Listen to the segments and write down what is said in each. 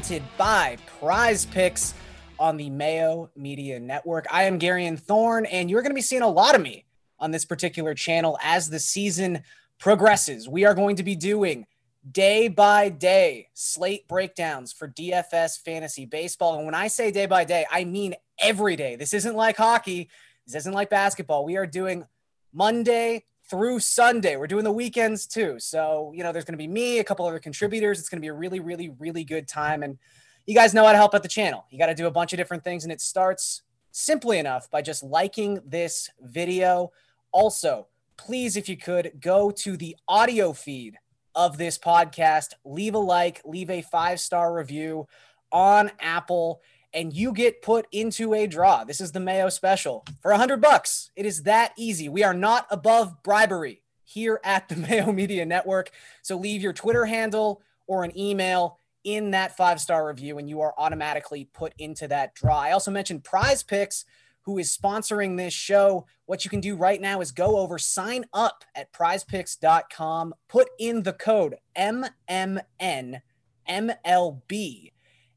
presented by Prize Picks on the Mayo Media Network. I am Garion Thorne, and you're going to be seeing a lot of me on this particular channel as the season progresses. We are going to be doing day by day slate breakdowns for DFS fantasy baseball. And when I say day by day, I mean every day. This isn't like hockey, this isn't like basketball. We are doing Monday through Sunday. We're doing the weekends too. So, you know, there's going to be me, a couple other contributors. It's going to be a really, really, really good time. And you guys know how to help out the channel. You got to do a bunch of different things. And it starts simply enough by just liking this video. Also, please, if you could, go to the audio feed of this podcast, leave a like, leave a five star review on Apple and you get put into a draw. This is the Mayo special for a hundred bucks. It is that easy. We are not above bribery here at the Mayo Media Network. So leave your Twitter handle or an email in that five star review, and you are automatically put into that draw. I also mentioned Prize Picks, who is sponsoring this show. What you can do right now is go over, sign up at prizepicks.com, put in the code MMN MLB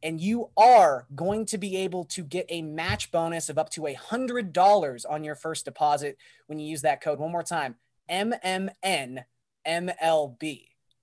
and you are going to be able to get a match bonus of up to a hundred dollars on your first deposit when you use that code. One more time mmnmlb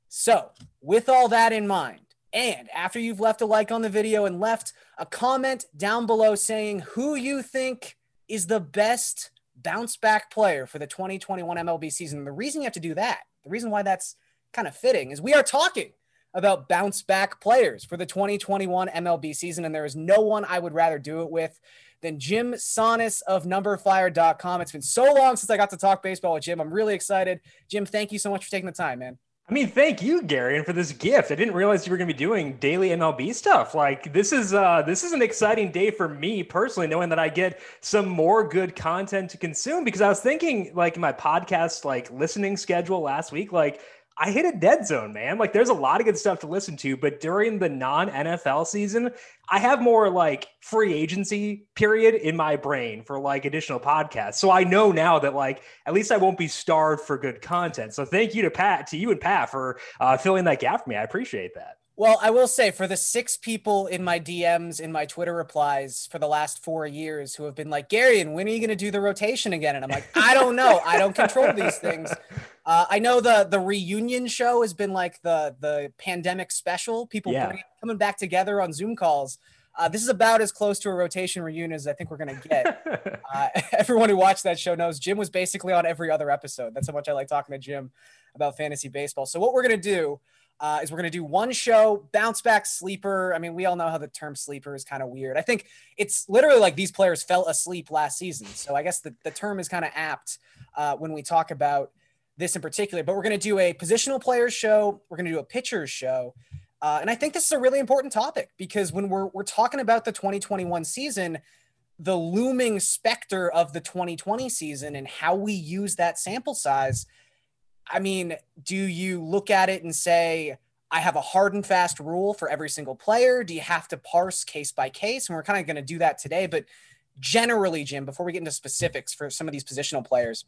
so with all that in mind and after you've left a like on the video and left a comment down below saying who you think is the best bounce back player for the 2021 mlb season the reason you have to do that the reason why that's kind of fitting is we are talking about bounce back players for the 2021 MLB season. And there is no one I would rather do it with than Jim Sannes of numberfire.com. It's been so long since I got to talk baseball with Jim. I'm really excited. Jim, thank you so much for taking the time, man. I mean, thank you, Gary, and for this gift. I didn't realize you were going to be doing daily MLB stuff. Like this is uh, this is an exciting day for me personally, knowing that I get some more good content to consume. Because I was thinking, like my podcast, like listening schedule last week, like I hit a dead zone, man. Like there's a lot of good stuff to listen to, but during the non NFL season, I have more like free agency period in my brain for like additional podcasts. So I know now that like at least I won't be starved for good content. So thank you to Pat, to you and Pat for uh, filling that gap for me. I appreciate that. Well, I will say for the six people in my DMs, in my Twitter replies for the last four years who have been like, Gary, and when are you going to do the rotation again? And I'm like, I don't know. I don't control these things. Uh, I know the the reunion show has been like the the pandemic special. People yeah. bring, coming back together on Zoom calls. Uh, this is about as close to a rotation reunion as I think we're going to get. uh, everyone who watched that show knows Jim was basically on every other episode. That's how much I like talking to Jim about fantasy baseball. So what we're going to do uh, is we're going to do one show, bounce back sleeper. I mean, we all know how the term sleeper is kind of weird. I think it's literally like these players fell asleep last season. So I guess the, the term is kind of apt uh, when we talk about this in particular. But we're going to do a positional players show. We're going to do a pitchers show. Uh, and I think this is a really important topic because when we're, we're talking about the 2021 season, the looming specter of the 2020 season and how we use that sample size – I mean, do you look at it and say, I have a hard and fast rule for every single player? Do you have to parse case by case? And we're kind of going to do that today. But generally, Jim, before we get into specifics for some of these positional players,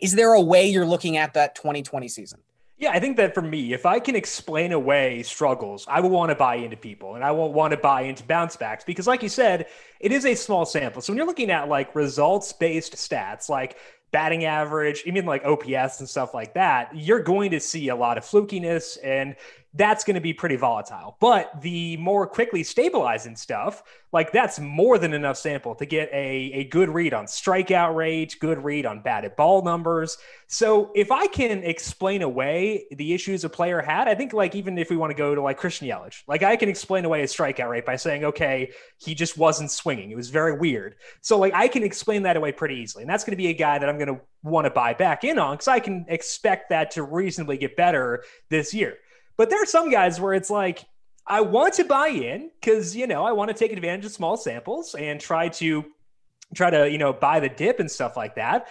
is there a way you're looking at that 2020 season? Yeah, I think that for me, if I can explain away struggles, I will want to buy into people and I won't want to buy into bounce backs because, like you said, it is a small sample. So when you're looking at like results based stats, like batting average, even like OPS and stuff like that, you're going to see a lot of flukiness and that's going to be pretty volatile. But the more quickly stabilizing stuff, like that's more than enough sample to get a, a good read on strikeout rate, good read on batted ball numbers. So if I can explain away the issues a player had, I think like even if we want to go to like Christian Yelich, like I can explain away his strikeout rate by saying, okay, he just wasn't swinging. It was very weird. So like I can explain that away pretty easily. And that's going to be a guy that I'm going to want to buy back in on because I can expect that to reasonably get better this year. But there are some guys where it's like, I want to buy in because, you know, I want to take advantage of small samples and try to try to, you know, buy the dip and stuff like that.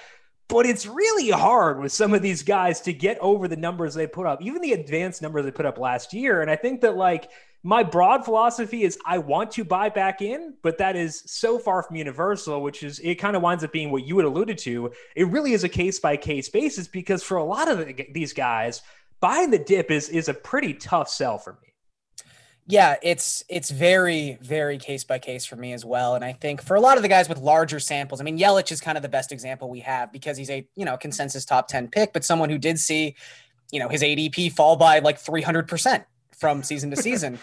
But it's really hard with some of these guys to get over the numbers they put up, even the advanced numbers they put up last year. And I think that like my broad philosophy is I want to buy back in, but that is so far from universal, which is it kind of winds up being what you had alluded to. It really is a case by case basis because for a lot of the, these guys, buying the dip is is a pretty tough sell for me. Yeah, it's it's very very case by case for me as well, and I think for a lot of the guys with larger samples, I mean Yelich is kind of the best example we have because he's a you know consensus top ten pick, but someone who did see you know his ADP fall by like three hundred percent from season to season.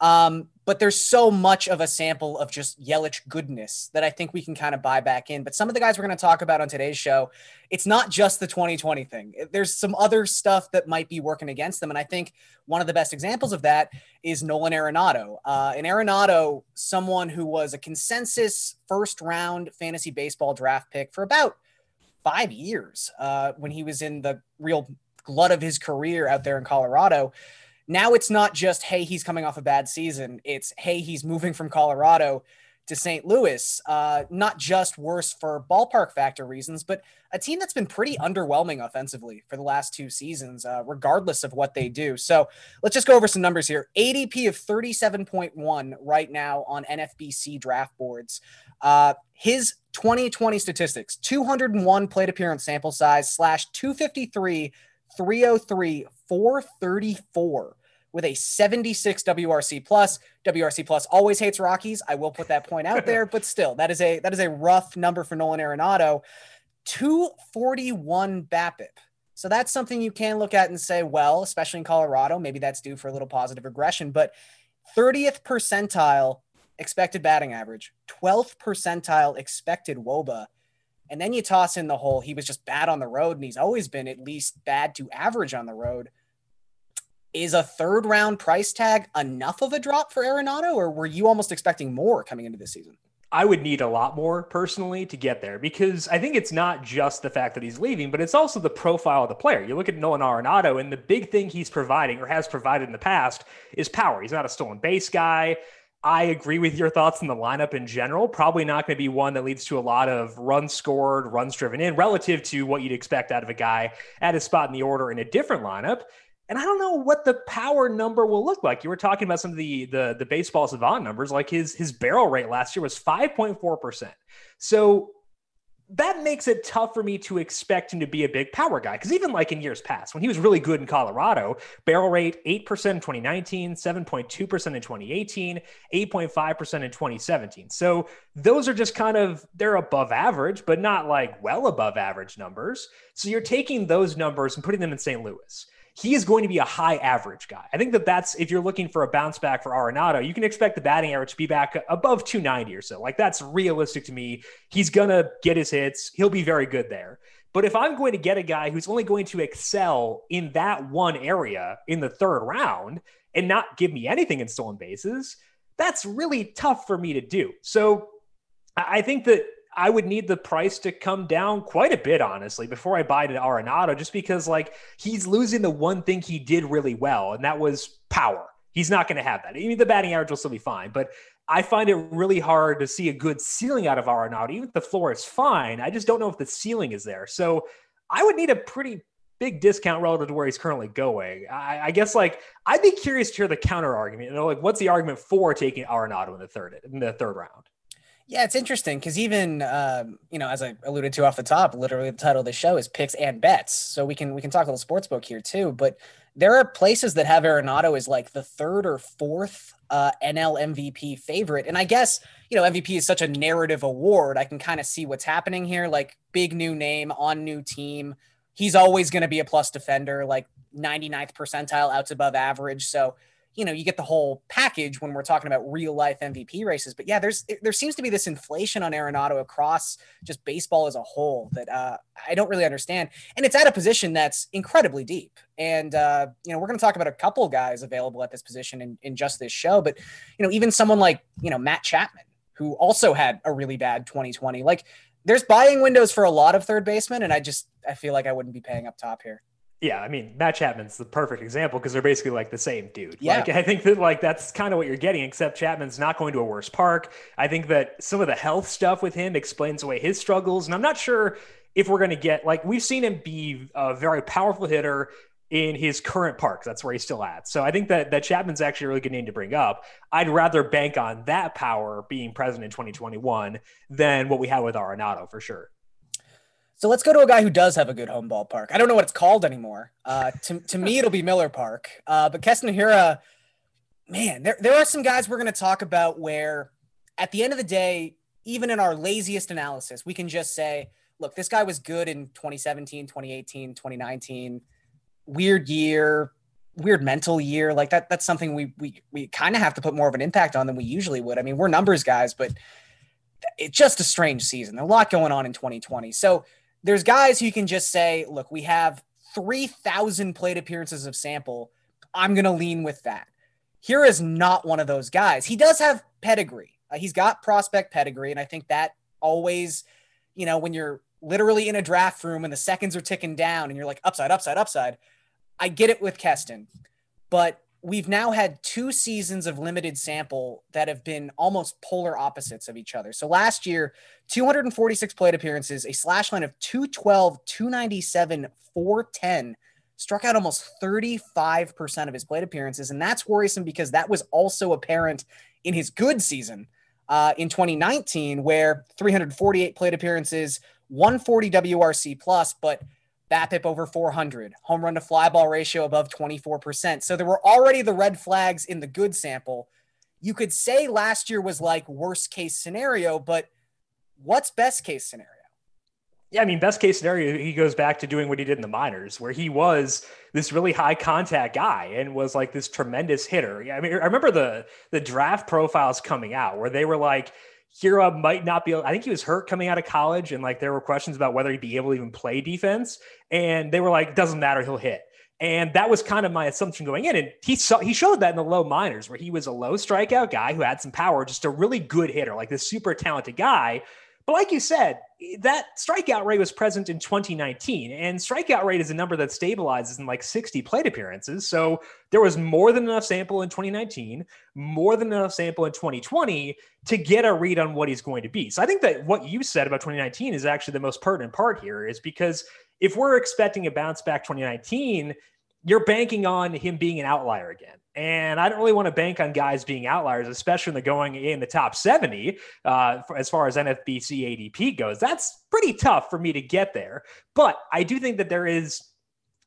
Um, but there's so much of a sample of just Yelich goodness that I think we can kind of buy back in. But some of the guys we're going to talk about on today's show, it's not just the 2020 thing. There's some other stuff that might be working against them. And I think one of the best examples of that is Nolan Arenado. Uh, and Arenado, someone who was a consensus first round fantasy baseball draft pick for about five years uh, when he was in the real glut of his career out there in Colorado now it's not just hey he's coming off a bad season. It's hey he's moving from colorado to st louis. Uh, not just worse for ballpark factor reasons but a team that's been pretty underwhelming offensively for the last two seasons uh, regardless of what they do. So let's just go over some numbers here. Adp of 37.1 right now on nfbc draft boards. Uh, his 2020 statistics 201 plate appearance sample size slash 253 303 434 with a 76 WRC plus. WRC plus always hates Rockies. I will put that point out there, but still, that is a that is a rough number for Nolan Arenado. 241 BABIP. So that's something you can look at and say, well, especially in Colorado, maybe that's due for a little positive regression. But 30th percentile expected batting average, 12th percentile expected WOBA. And then you toss in the whole he was just bad on the road, and he's always been at least bad to average on the road. Is a third round price tag enough of a drop for Arenado, or were you almost expecting more coming into this season? I would need a lot more personally to get there because I think it's not just the fact that he's leaving, but it's also the profile of the player. You look at Nolan Arenado, and the big thing he's providing or has provided in the past is power. He's not a stolen base guy. I agree with your thoughts on the lineup in general. Probably not going to be one that leads to a lot of runs scored, runs driven in relative to what you'd expect out of a guy at his spot in the order in a different lineup. And I don't know what the power number will look like. You were talking about some of the the, the baseball savant numbers, like his his barrel rate last year was 5.4%. So that makes it tough for me to expect him to be a big power guy. Because even like in years past, when he was really good in Colorado, barrel rate 8% in 2019, 7.2% in 2018, 8.5% in 2017. So those are just kind of, they're above average, but not like well above average numbers. So you're taking those numbers and putting them in St. Louis he is going to be a high average guy. I think that that's if you're looking for a bounce back for Arenado, you can expect the batting average to be back above 290 or so. Like that's realistic to me. He's going to get his hits. He'll be very good there. But if I'm going to get a guy who's only going to excel in that one area in the third round and not give me anything in stolen bases, that's really tough for me to do. So I think that I would need the price to come down quite a bit, honestly, before I buy to Arenado, just because like he's losing the one thing he did really well, and that was power. He's not going to have that. I mean, the batting average will still be fine, but I find it really hard to see a good ceiling out of Arenado. Even if the floor is fine, I just don't know if the ceiling is there. So I would need a pretty big discount relative to where he's currently going. I, I guess like I'd be curious to hear the counter argument. You know, like what's the argument for taking Arenado in the third in the third round? Yeah, it's interesting because even um, you know, as I alluded to off the top, literally the title of the show is picks and bets. So we can we can talk a little sports book here too. But there are places that have Arenado as like the third or fourth uh, NL MVP favorite, and I guess you know MVP is such a narrative award. I can kind of see what's happening here. Like big new name on new team, he's always going to be a plus defender, like 99th percentile, outs above average. So you know you get the whole package when we're talking about real life MVP races. But yeah, there's there seems to be this inflation on Arenado across just baseball as a whole that uh, I don't really understand, and it's at a position that's incredibly deep. And uh, you know we're going to talk about a couple guys available at this position in, in just this show, but you know even someone like you know Matt Chapman who also had a really bad 2020, like. There's buying windows for a lot of third basemen, and I just I feel like I wouldn't be paying up top here. Yeah, I mean, Matt Chapman's the perfect example because they're basically like the same dude. Yeah. Like, I think that like that's kind of what you're getting, except Chapman's not going to a worse park. I think that some of the health stuff with him explains away his struggles, and I'm not sure if we're going to get like we've seen him be a very powerful hitter in his current park. That's where he's still at. So I think that that Chapman's actually a really good name to bring up. I'd rather bank on that power being present in 2021 than what we had with Arenado for sure. So let's go to a guy who does have a good home ballpark. I don't know what it's called anymore. Uh, to, to me, it'll be Miller Park. Uh, but Keston man, there, there are some guys we're going to talk about where at the end of the day, even in our laziest analysis, we can just say, look, this guy was good in 2017, 2018, 2019, weird year, weird mental year. Like that, that's something we, we, we kind of have to put more of an impact on than we usually would. I mean, we're numbers guys, but it's just a strange season. There's a lot going on in 2020. So there's guys who can just say, look, we have 3,000 plate appearances of sample. I'm going to lean with that. Here is not one of those guys. He does have pedigree. Uh, he's got prospect pedigree. And I think that always, you know, when you're literally in a draft room and the seconds are ticking down and you're like upside, upside, upside, I get it with Keston. But we've now had two seasons of limited sample that have been almost polar opposites of each other. So last year, 246 plate appearances, a slash line of 212, 297, 410, struck out almost 35% of his plate appearances. And that's worrisome because that was also apparent in his good season uh, in 2019, where 348 plate appearances, 140 WRC plus, but BABIP over 400, home run to fly ball ratio above 24%. So there were already the red flags in the good sample. You could say last year was like worst case scenario, but what's best case scenario? Yeah, I mean, best case scenario, he goes back to doing what he did in the minors, where he was this really high contact guy and was like this tremendous hitter. I mean, I remember the the draft profiles coming out where they were like, Hiura might not be. I think he was hurt coming out of college, and like there were questions about whether he'd be able to even play defense. And they were like, "Doesn't matter, he'll hit." And that was kind of my assumption going in. And he saw he showed that in the low minors, where he was a low strikeout guy who had some power, just a really good hitter, like this super talented guy. But like you said, that strikeout rate was present in 2019, and strikeout rate is a number that stabilizes in like 60 plate appearances. So there was more than enough sample in 2019, more than enough sample in 2020 to get a read on what he's going to be. So I think that what you said about 2019 is actually the most pertinent part here, is because if we're expecting a bounce back 2019, you're banking on him being an outlier again. And I don't really want to bank on guys being outliers, especially when they're going in the top 70 uh, as far as NFBC ADP goes. That's pretty tough for me to get there. But I do think that there is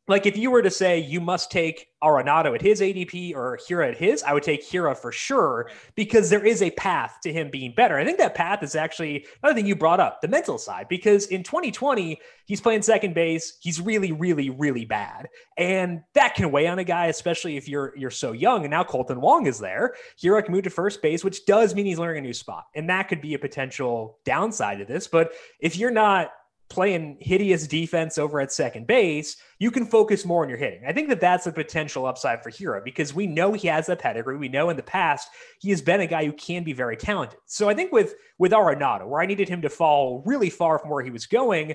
like if you were to say you must take Arenado at his ADP or Hiura at his, I would take Hiura for sure because there is a path to him being better. I think that path is actually another thing you brought up, the mental side, because in 2020 he's playing second base, he's really, really, really bad, and that can weigh on a guy, especially if you're you're so young. And now Kolten Wong is there. Hiura can move to first base, which does mean he's learning a new spot, and that could be a potential downside to this. But if you're not playing hideous defense over at second base, you can focus more on your hitting. I think that that's a potential upside for Hiura because we know he has that pedigree. We know in the past he has been a guy who can be very talented. So I think with with Arenado, where I needed him to fall really far from where he was going,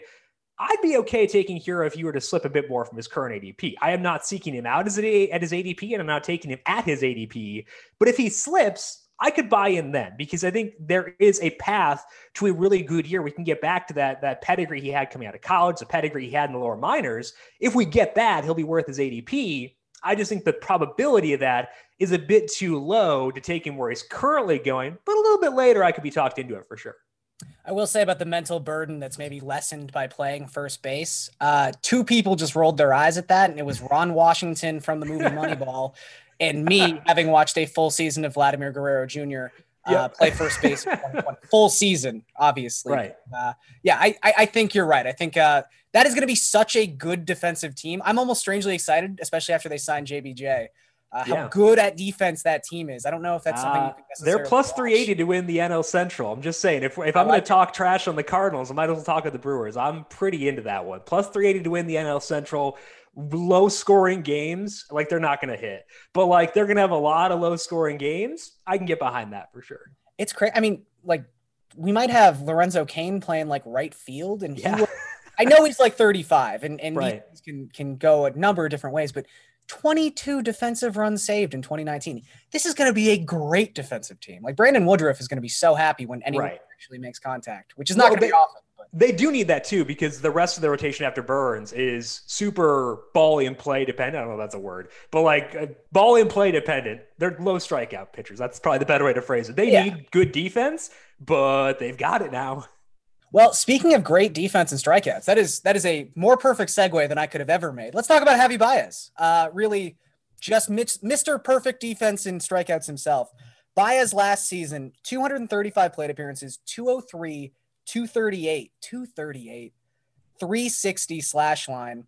I'd be okay taking Hiura if you were to slip a bit more from his current ADP. I am not seeking him out at his ADP, and I'm not taking him at his ADP. But if he slips, I could buy in then because I think there is a path to a really good year. We can get back to that that pedigree he had coming out of college, the pedigree he had in the lower minors. If we get that, he'll be worth his ADP. I just think the probability of that is a bit too low to take him where he's currently going. But a little bit later, I could be talked into it for sure. I will say about the mental burden that's maybe lessened by playing first base. Uh, two people just rolled their eyes at that, and it was Ron Washington from the movie Moneyball and me having watched a full season of Vladimir Guerrero Jr. Uh, play first base full season, obviously. Right. Uh, yeah, I, I, I think you're right. I think uh, that is going to be such a good defensive team. I'm almost strangely excited, especially after they signed JBJ. Uh, how yeah. good at defense that team is. I don't know if that's something uh, they're plus watch. 380 to win the NL Central. I'm just saying, if, if I'm like going to talk trash on the Cardinals, I might as well talk with the Brewers. I'm pretty into that one. Plus 380 to win the NL Central low scoring games, like they're not going to hit, but like they're going to have a lot of low scoring games. I can get behind that for sure. It's crazy. I mean, like we might have Lorenzo Cain playing like right field, and yeah. I know he's like 35, and and right. can can go a number of different ways, but 22 defensive runs saved in 2019. This is going to be a great defensive team. Like Brandon Woodruff is going to be so happy when anyone right. actually makes contact, which is not well, going to be often. They do need that too because the rest of the rotation after Burnes is super ball in play dependent. I don't know if that's a word, but like uh, ball in play dependent. They're low strikeout pitchers. That's probably the better way to phrase it. They yeah. need good defense, but they've got it now. Well, speaking of great defense and strikeouts, that is that is a more perfect segue than I could have ever made. Let's talk about Javy Baez. Uh, really just Mr. Perfect defense and strikeouts himself. Baez last season, 235 plate appearances, 203, 238, 238, 360 slash line,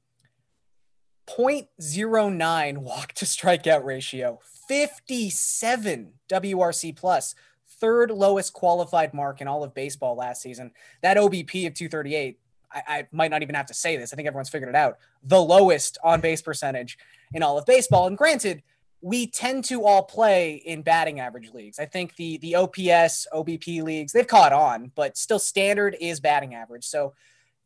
0.09 walk to strikeout ratio, 57 WRC plus, third lowest qualified mark in all of baseball last season. That OBP of 238, I, I might not even have to say this. I think everyone's figured it out. The lowest on base percentage in all of baseball. And granted, we tend to all play in batting average leagues. I think the the OPS, OBP leagues, they've caught on, but still standard is batting average. So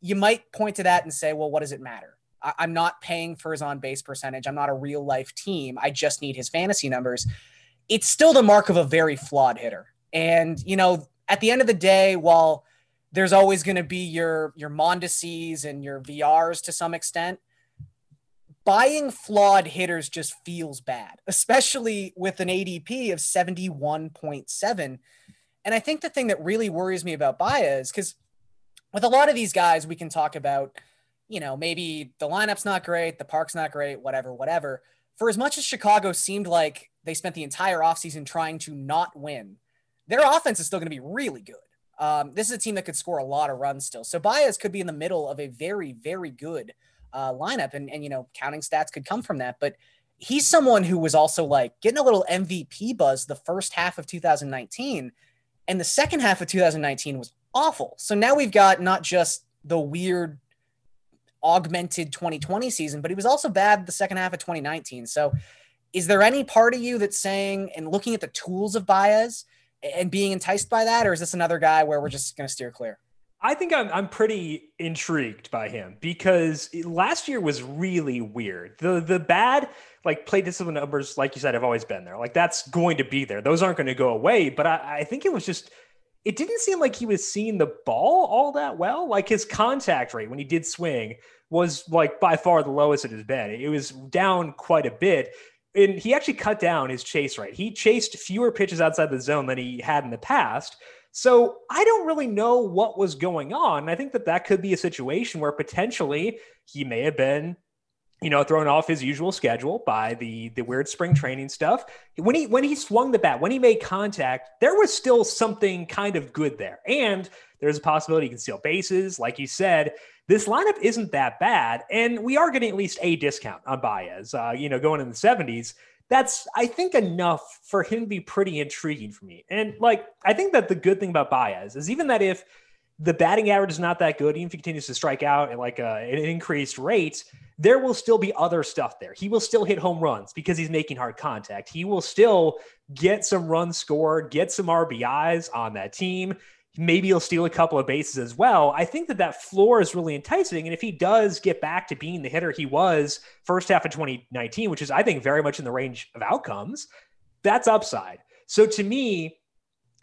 you might point to that and say, well, what does it matter? I, I'm not paying for his on base percentage. I'm not a real life team. I just need his fantasy numbers. It's still the mark of a very flawed hitter. And, you know, at the end of the day, while there's always going to be your your Mondesis and your VRs to some extent, buying flawed hitters just feels bad, especially with an ADP of 71.7. And I think the thing that really worries me about Baez, because with a lot of these guys, we can talk about, you know, maybe the lineup's not great, the park's not great, whatever, whatever. For as much as Chicago seemed like they spent the entire offseason trying to not win, their offense is still going to be really good. Um, this is a team that could score a lot of runs still. So Baez could be in the middle of a very, very good uh, lineup, and and you know, counting stats could come from that. But he's someone who was also like getting a little MVP buzz the first half of 2019, and the second half of 2019 was awful. So now we've got not just the weird augmented 2020 season, but he was also bad the second half of 2019. So is there any part of you that's saying and looking at the tools of Baez and being enticed by that, or is this another guy where we're just going to steer clear? I think I'm I'm pretty intrigued by him because last year was really weird. The the bad like play discipline numbers, like you said, have always been there. Like that's going to be there. Those aren't going to go away. But I, I think it was just it didn't seem like he was seeing the ball all that well. Like his contact rate when he did swing was like by far the lowest it has been. It was down quite a bit. And he actually cut down his chase rate. He chased fewer pitches outside the zone than he had in the past. So I don't really know what was going on. I think that that could be a situation where potentially he may have been you know, thrown off his usual schedule by the the weird spring training stuff. When he when he swung the bat, when he made contact, there was still something kind of good there. And there's a possibility he can steal bases. Like you said, this lineup isn't that bad. And we are getting at least a discount on Baez, uh, you know, going in the 70s. That's, I think, enough for him to be pretty intriguing for me. And like, I think that the good thing about Baez is even that if the batting average is not that good, even if he continues to strike out at like a, an increased rate, there will still be other stuff there. He will still hit home runs because he's making hard contact. He will still get some runs scored, get some RBIs on that team. Maybe he'll steal a couple of bases as well. I think that that floor is really enticing. And if he does get back to being the hitter he was first half of 2019, which is, I think, very much in the range of outcomes, that's upside. So to me,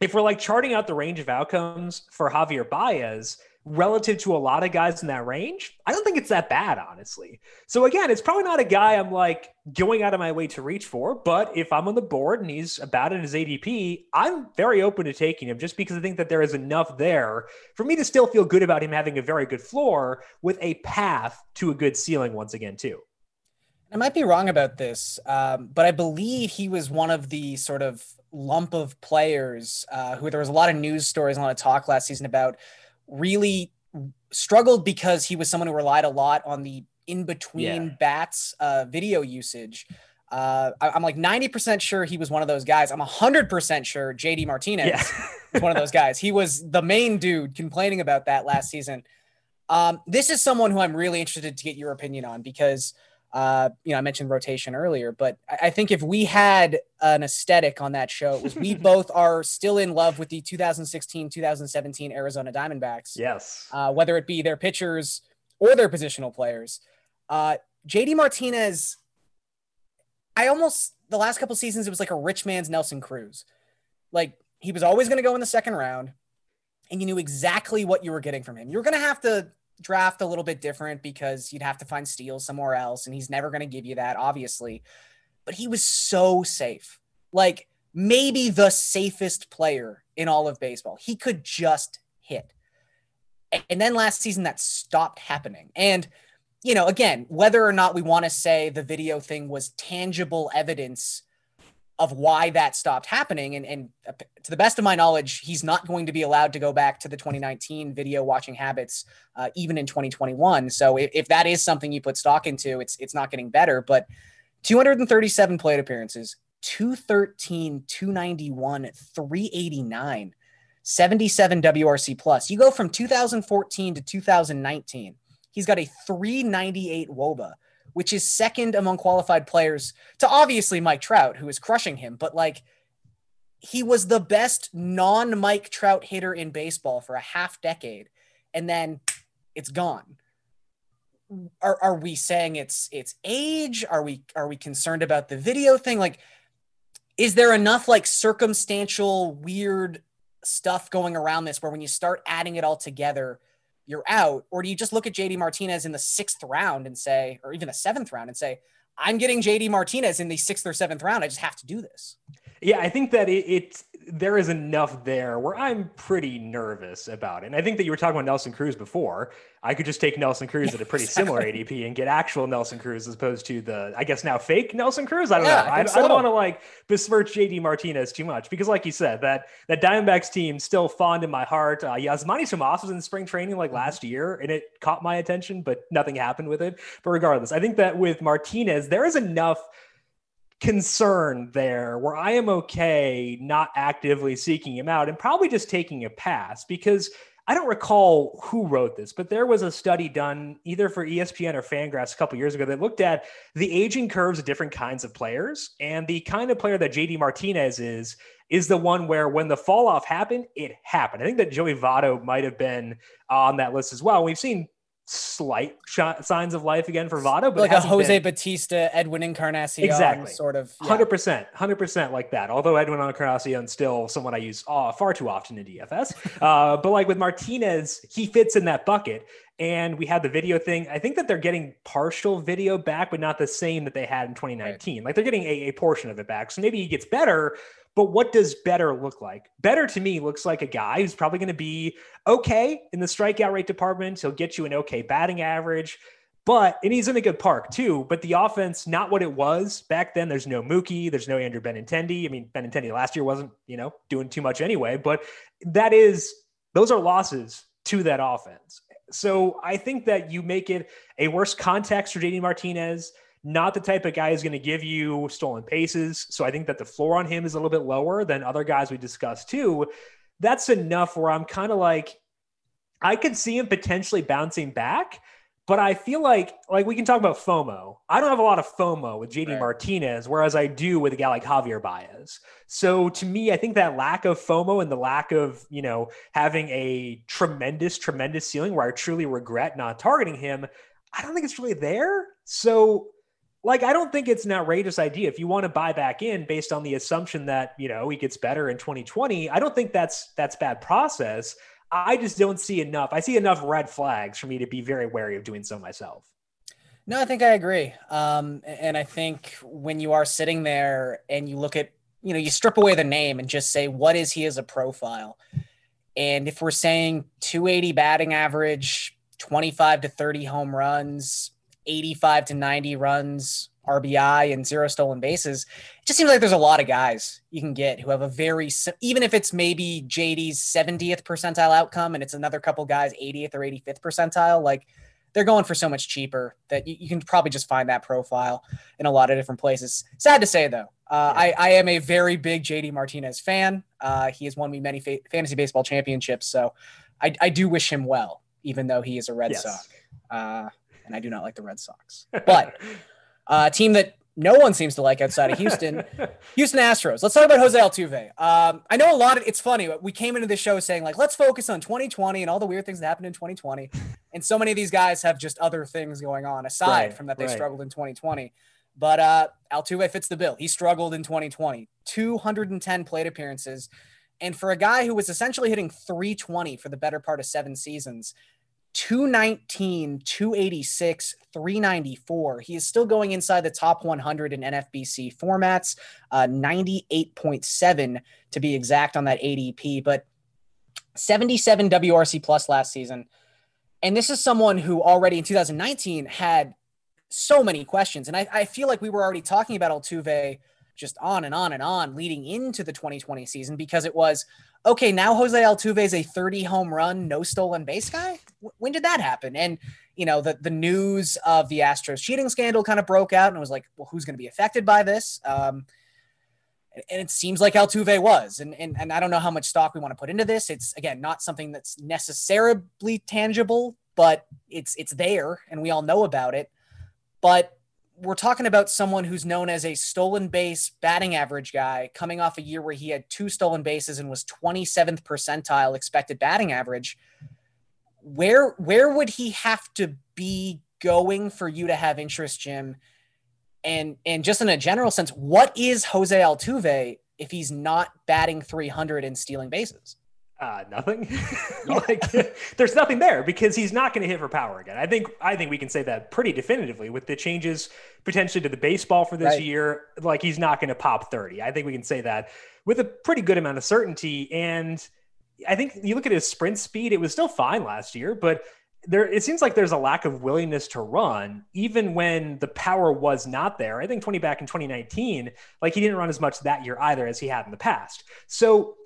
if we're like charting out the range of outcomes for Javier Baez, relative to a lot of guys in that range, I don't think it's that bad, honestly. So again, it's probably not a guy I'm like going out of my way to reach for, but if I'm on the board and he's about in his ADP, I'm very open to taking him just because I think that there is enough there for me to still feel good about him having a very good floor with a path to a good ceiling once again, too. I might be wrong about this, um, but I believe he was one of the sort of lump of players uh, who there was a lot of news stories a lot of talk last season about really struggled because he was someone who relied a lot on the in between yeah. bats uh, video usage. Uh, I, am like 90% sure he was one of those guys. I'm 100% sure JD Martinez yeah. was one of those guys. He was the main dude complaining about that last season. Um, this is someone who I'm really interested to get your opinion on because – uh, you know, I mentioned rotation earlier, but I think if we had an aesthetic on that show, it was we both are still in love with the 2016 2017 Arizona Diamondbacks. Yes. Uh, whether it be their pitchers or their positional players. Uh, JD Martinez, I almost, the last couple seasons, it was like a rich man's Nelson Cruz. Like he was always going to go in the second round and you knew exactly what you were getting from him. You were going to have to draft a little bit different because you'd have to find steals somewhere else, and he's never going to give you that, obviously. But he was so safe, like maybe the safest player in all of baseball. He could just hit. And then last season, that stopped happening. And you know, again, whether or not we want to say the video thing was tangible evidence of why that stopped happening. And, and uh, to the best of my knowledge, he's not going to be allowed to go back to the 2019 video watching habits, uh, even in 2021. So if, if that is something you put stock into, it's it's not getting better. But 237 plate appearances, 213, 291, 389, 77 WRC plus. You go from 2014 to 2019. He's got a 398 WOBA which is second among qualified players to obviously Mike Trout, who is crushing him. But like, he was the best non Mike Trout hitter in baseball for a half decade, and then it's gone. Are, are we saying it's it's age? Are we are we concerned about the video thing? Like, is there enough like circumstantial weird stuff going around this where when you start adding it all together, you're out? Or do you just look at JD Martinez in the sixth round and say, or even the seventh round and say, I'm getting JD Martinez in the sixth or seventh round. I just have to do this. Yeah, I think that it, it there is enough there where I'm pretty nervous about it. And I think that you were talking about Nelson Cruz before. I could just take Nelson Cruz at a pretty similar ADP and get actual Nelson Cruz as opposed to the, I guess now fake Nelson Cruz. I don't yeah, know. I, I, so. I, don't want to like besmirch JD Martinez too much because, like you said, that that Diamondbacks team still fond in my heart. Uh, Yasmany Tomas was in spring training like mm-hmm. last year and it caught my attention, but nothing happened with it. But regardless, I think that with Martinez, there is enough concern there where I am okay not actively seeking him out and probably just taking a pass because I don't recall who wrote this, but there was a study done either for ESPN or Fangraphs a couple years ago that looked at the aging curves of different kinds of players. And the kind of player that JD Martinez is, is the one where when the fall off happened, it happened. I think that Joey Votto might have been on that list as well. We've seen slight sh- signs of life again for Votto, but like a Jose been... Bautista, Edwin Encarnacion, exactly, sort of, hundred percent, hundred percent like that. Although Edwin Encarnacion still someone I use uh, far too often in DFS, uh, but like with Martinez, he fits in that bucket. And we had the video thing. I think that they're getting partial video back, but not the same that they had in 2019. Right. Like they're getting a, a portion of it back. So maybe he gets better, but what does better look like? Better to me looks like a guy who's probably going to be okay in the strikeout rate department. He'll get you an okay batting average, but and he's in a good park too. But the offense, not what it was back then. There's no Mookie, there's no Andrew Benintendi. I mean, Benintendi last year wasn't, you know, doing too much anyway. But that is those are losses to that offense. So I think that you make it a worse context for JD Martinez not the type of guy who's going to give you stolen paces. So I think that the floor on him is a little bit lower than other guys we discussed too. That's enough where I'm kind of like, I could see him potentially bouncing back, but I feel like like we can talk about FOMO. I don't have a lot of FOMO with JD right. Martinez, whereas I do with a guy like Javier Baez. So to me, I think that lack of FOMO and the lack of you know having a tremendous, tremendous ceiling where I truly regret not targeting him, I don't think it's really there. So like I don't think it's an outrageous idea if you want to buy back in based on the assumption that you know he gets better in 2020. I don't think that's that's bad process. I just don't see enough. I see enough red flags for me to be very wary of doing so myself. No, I think I agree. Um, and I think when you are sitting there and you look at, you know, you strip away the name and just say, what is he as a profile? And if we're saying 280 batting average, 25 to 30 home runs, 85 to 90 runs, RBI, and zero stolen bases. It just seems like there's a lot of guys you can get who have a very, even if it's maybe JD's 70th percentile outcome and it's another couple guys 80th or 85th percentile, like they're going for so much cheaper that you, you can probably just find that profile in a lot of different places. Sad to say though, uh, I, I, am a very big JD Martinez fan. Uh, he has won me many fa- fantasy baseball championships, so I, I, do wish him well, even though he is a Red yes. Sox. Uh, and I do not like the Red Sox. But uh, a team that no one seems to like outside of Houston, Houston Astros. Let's talk about Jose Altuve. Um, I know a lot of it's funny. but We came into the show saying like, let's focus on 2020 and all the weird things that happened in 2020, and so many of these guys have just other things going on aside right, from that they right. struggled in 2020. But uh, Altuve fits the bill. He struggled in 2020, 210 plate appearances. And for a guy who was essentially hitting 320 for the better part of seven seasons, 219, 286, 394. He is still going inside the top 100 in NFBC formats, uh, 98.7 to be exact on that ADP, but 77 WRC plus last season. And this is someone who already in 2019 had so many questions. And I, I feel like we were already talking about Altuve just on and on and on leading into the 2020 season because it was okay. Now Jose Altuve is a 30 home run, no stolen base guy. When did that happen? And you know the the news of the Astros cheating scandal kind of broke out, and it was like, well, who's going to be affected by this? Um, and it seems like Altuve was, and, and and I don't know how much stock we want to put into this. It's again not something that's necessarily tangible, but it's it's there, and we all know about it. But we're talking about someone who's known as a stolen base batting average guy coming off a year where he had two stolen bases and was 27th percentile expected batting average. Where where would he have to be going for you to have interest jim? And and just in a general sense what is jose altuve if he's not batting 300 and stealing bases uh, nothing. like there's nothing there because he's not going to hit for power again. I think I think we can say that pretty definitively with the changes potentially to the baseball for this right. year. Like he's not going to pop 30. I think we can say that with a pretty good amount of certainty. And I think you look at his sprint speed; it was still fine last year, but there it seems like there's a lack of willingness to run even when the power was not there. I think 20 back in 2019, like he didn't run as much that year either as he had in the past. So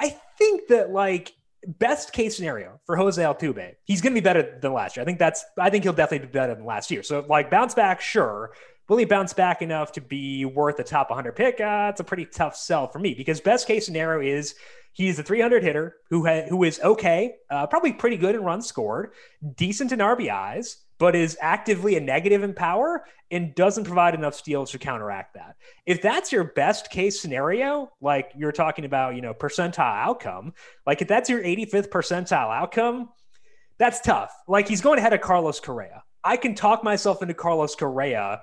I think that like best case scenario for Jose Altuve, he's going to be better than last year. I think that's I think he'll definitely be better than last year. So like bounce back, sure. Will he bounce back enough to be worth a top 100 pick? Uh, it's a pretty tough sell for me because best case scenario is he's a 300 hitter who ha- who is okay, uh, probably pretty good in runs scored, decent in RBIs, but is actively a negative in power and doesn't provide enough steals to counteract that. If that's your best case scenario, like you're talking about, you know, percentile outcome, like if that's your 85th percentile outcome, that's tough. Like he's going ahead of Carlos Correa. I can talk myself into Carlos Correa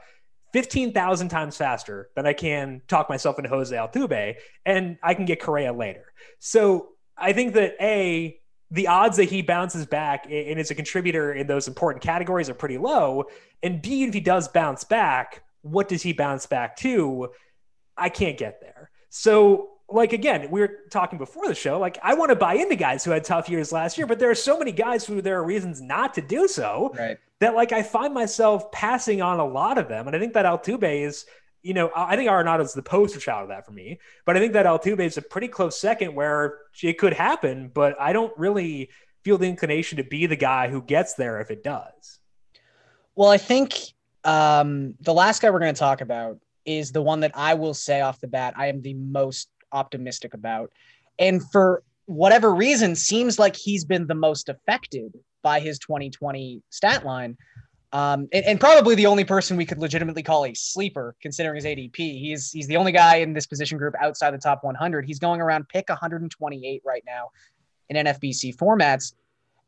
15,000 times faster than I can talk myself into Jose Altuve, and I can get Correa later. So I think that A, the odds that he bounces back and is a contributor in those important categories are pretty low. And B, if he does bounce back, what does he bounce back to? I can't get there. So, like, again, we were talking before the show, like, I want to buy into guys who had tough years last year, but there are so many guys who there are reasons not to do so right. that, like, I find myself passing on a lot of them. And I think that Altuve is you know, I think is the poster child of that for me. But I think that Altuve is a pretty close second where it could happen, but I don't really feel the inclination to be the guy who gets there if it does. Well, I think um, the last guy we're going to talk about is the one that I will say off the bat I am the most optimistic about. And for whatever reason, seems like he's been the most affected by his 2020 stat line. Um, and, and, probably the only person we could legitimately call a sleeper considering his ADP. He's he's the only guy in this position group outside the top 100. He's going around pick 128 right now in NFBC formats,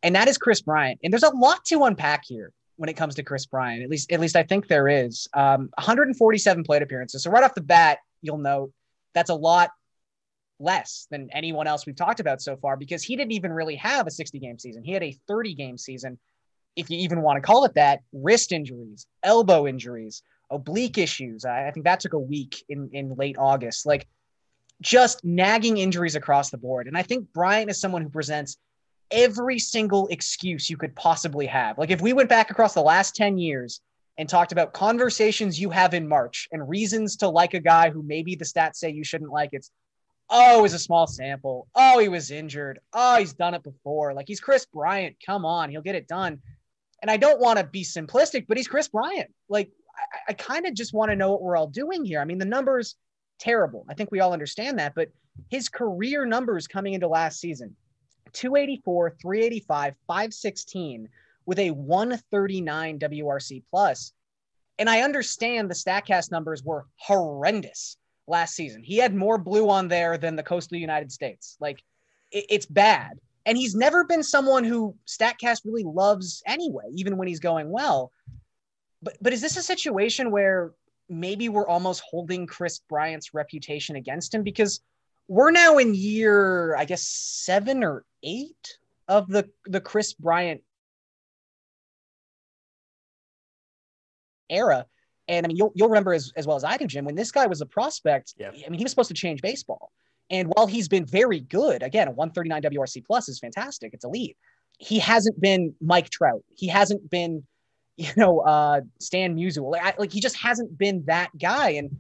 and that is Kris Bryant. And there's a lot to unpack here when it comes to Kris Bryant. At least at least I think there is. Um, 147 plate appearances. So right off the bat, you'll note that's a lot less than anyone else we've talked about so far because he didn't even really have a 60 game season. He had a 30 game season if you even want to call it that, wrist injuries, elbow injuries, oblique issues. I, I think that took a week in, in late August. Like just nagging injuries across the board. And I think Bryant is someone who presents every single excuse you could possibly have. Like if we went back across the last 10 years and talked about conversations you have in March and reasons to like a guy who maybe the stats say you shouldn't like, it's oh, it was a small sample. Oh, he was injured. Oh, he's done it before. Like he's Kris Bryant. Come on, he'll get it done and I don't want to be simplistic, but he's Kris Bryant. Like, I, I kind of just want to know what we're all doing here. I mean, the numbers terrible. I think we all understand that, but his career numbers coming into last season 284, 385, 516 with a 139 WRC plus. And I understand the StatCast numbers were horrendous last season. He had more blue on there than the coastal United States. Like, it, it's bad. And he's never been someone who StatCast really loves anyway, even when he's going well. But but is this a situation where maybe we're almost holding Kris Bryant's reputation against him because we're now in year, I guess, seven or eight of the the Kris Bryant era. And I mean, you'll, you'll remember as, as well as I do, Jim, when this guy was a prospect, yeah. I mean, he was supposed to change baseball. And while he's been very good, again, a 139 WRC plus is fantastic. It's elite. he hasn't been Mike Trout. He hasn't been, you know, uh, Stan Musial. Like, like he just hasn't been that guy. And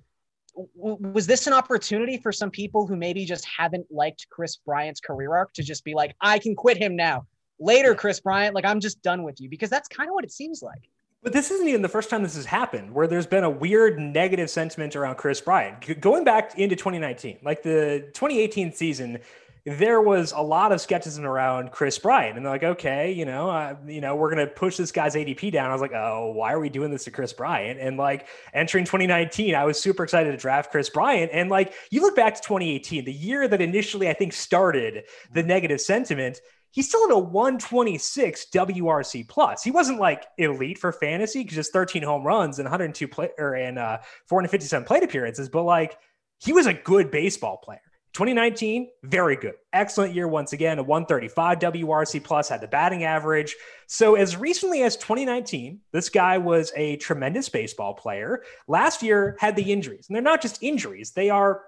w- was this an opportunity for some people who maybe just haven't liked Kris Bryant's career arc to just be like, I can quit him now? Later, Kris Bryant, like I'm just done with you because that's kind of what it seems like. But this isn't even the first time this has happened where there's been a weird negative sentiment around Kris Bryant. Going back into 2019, like the 2018 season, there was a lot of skepticism around Kris Bryant, and they're like, okay, you know, uh, you know, we're gonna push this guy's ADP down. I was like, oh, why are we doing this to Kris Bryant? And like entering 2019, I was super excited to draft Kris Bryant. And like you look back to 2018, the year that initially I think started the negative sentiment. He's still at a 126 WRC plus. He wasn't like elite for fantasy because just 13 home runs and 102 play or and uh, 457 plate appearances, but like he was a good baseball player. 2019, very good. Excellent year once again, a 135 WRC plus, had the batting average. So, as recently as 2019, this guy was a tremendous baseball player. Last year had the injuries, and they're not just injuries, they are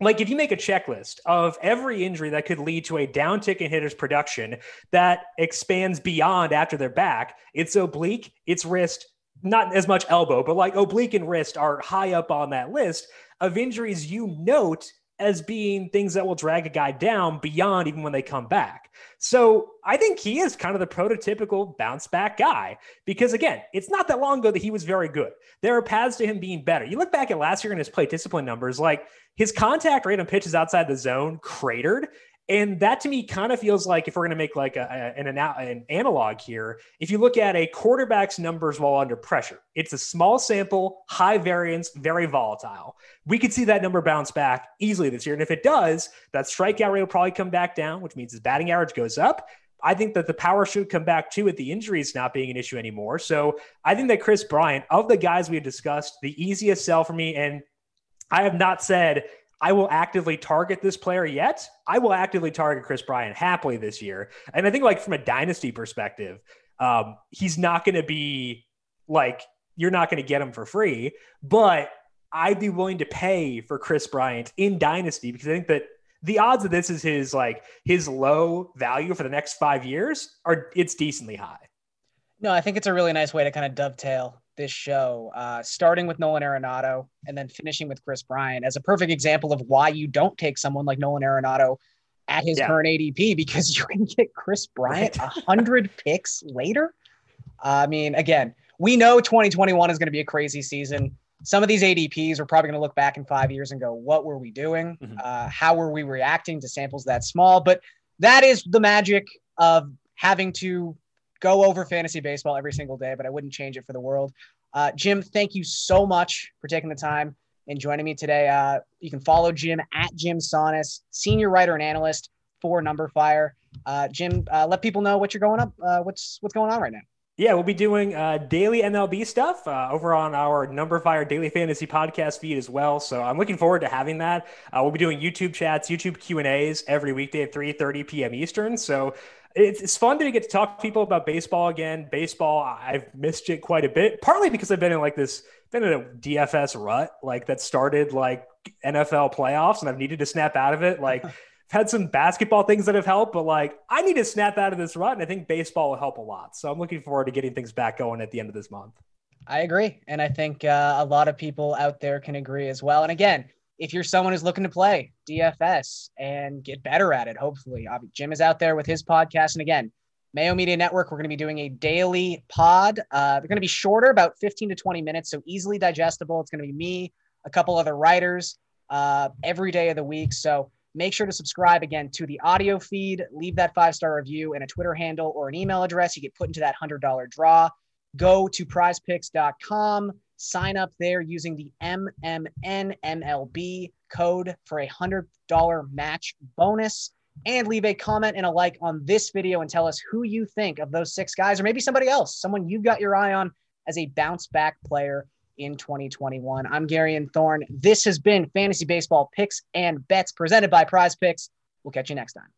like if you make a checklist of every injury that could lead to a downtick in hitters production that expands beyond after they're back, it's oblique, it's wrist, not as much elbow, but like oblique and wrist are high up on that list of injuries you note as being things that will drag a guy down beyond even when they come back. So I think he is kind of the prototypical bounce back guy because, again, it's not that long ago that he was very good. There are paths to him being better. You look back at last year in his plate discipline numbers, like his contact rate on pitches outside the zone cratered. And that to me kind of feels like if we're going to make like a, an, an analog here, if you look at a quarterback's numbers while under pressure, it's a small sample, high variance, very volatile. We could see that number bounce back easily this year. And if it does, that strikeout rate will probably come back down, which means his batting average goes up. I think that the power should come back too with the injuries not being an issue anymore. So I think that Kris Bryant, of the guys we have discussed, the easiest sell for me, and I have not said I will actively target this player yet. I will actively target Kris Bryant happily this year. And I think, like, from a dynasty perspective, um, he's not going to be like, you're not going to get him for free, but I'd be willing to pay for Kris Bryant in dynasty because I think that the odds of this is his like his low value for the next five years are it's decently high. No, I think it's a really nice way to kind of dovetail this show, uh, starting with Nolan Arenado and then finishing with Kris Bryant as a perfect example of why you don't take someone like Nolan Arenado at his yeah. current ADP because you can get Kris Bryant a hundred picks later. I mean, again, we know 2021 is going to be a crazy season. Some of these ADPs are probably going to look back in five years and go, "What were we doing? Mm-hmm. Uh, how were we reacting to samples that small?" But that is the magic of having to go over fantasy baseball every single day, but I wouldn't change it for the world. Uh, Jim, thank you so much for taking the time and joining me today. Uh, you can follow Jim at Jim Sannes, senior writer and analyst for Numberfire. Uh, Jim, uh, let people know what you're going up. Uh, what's what's going on right now? Yeah, we'll be doing uh, daily MLB stuff over on our Number Numberfire Daily Fantasy podcast feed as well. So I'm looking forward to having that. We'll be doing YouTube chats, YouTube Q and A's every weekday at 3:30 p.m. Eastern. So it's, it's fun to get to talk to people about baseball again. Baseball, I've missed it quite a bit, partly because I've been in like this, been in a DFS rut, like that started like NFL playoffs, and I've needed to snap out of it. Like, I've had some basketball things that have helped, but like I need to snap out of this rut, and I think baseball will help a lot. So I'm looking forward to getting things back going at the end of this month. I agree, and I think uh, a lot of people out there can agree as well. And again, if you're someone who's looking to play DFS and get better at it, hopefully, Jim is out there with his podcast. And again, Mayo Media Network, we're going to be doing a daily pod. Uh, they're going to be shorter, about 15 to 20 minutes, so easily digestible. It's going to be me, a couple other writers uh, every day of the week. So make sure to subscribe again to the audio feed, leave that five star review and a Twitter handle or an email address. You get put into that $100 draw. Go to prizepicks.com Sign up there using the MMNMLB code for a $100 match bonus and leave a comment and a like on this video and tell us who you think of those six guys or maybe somebody else, someone you've got your eye on as a bounce back player in 2021. I'm Garion Thorne. This has been Fantasy Baseball Picks and Bets presented by Prize Picks. We'll catch you next time.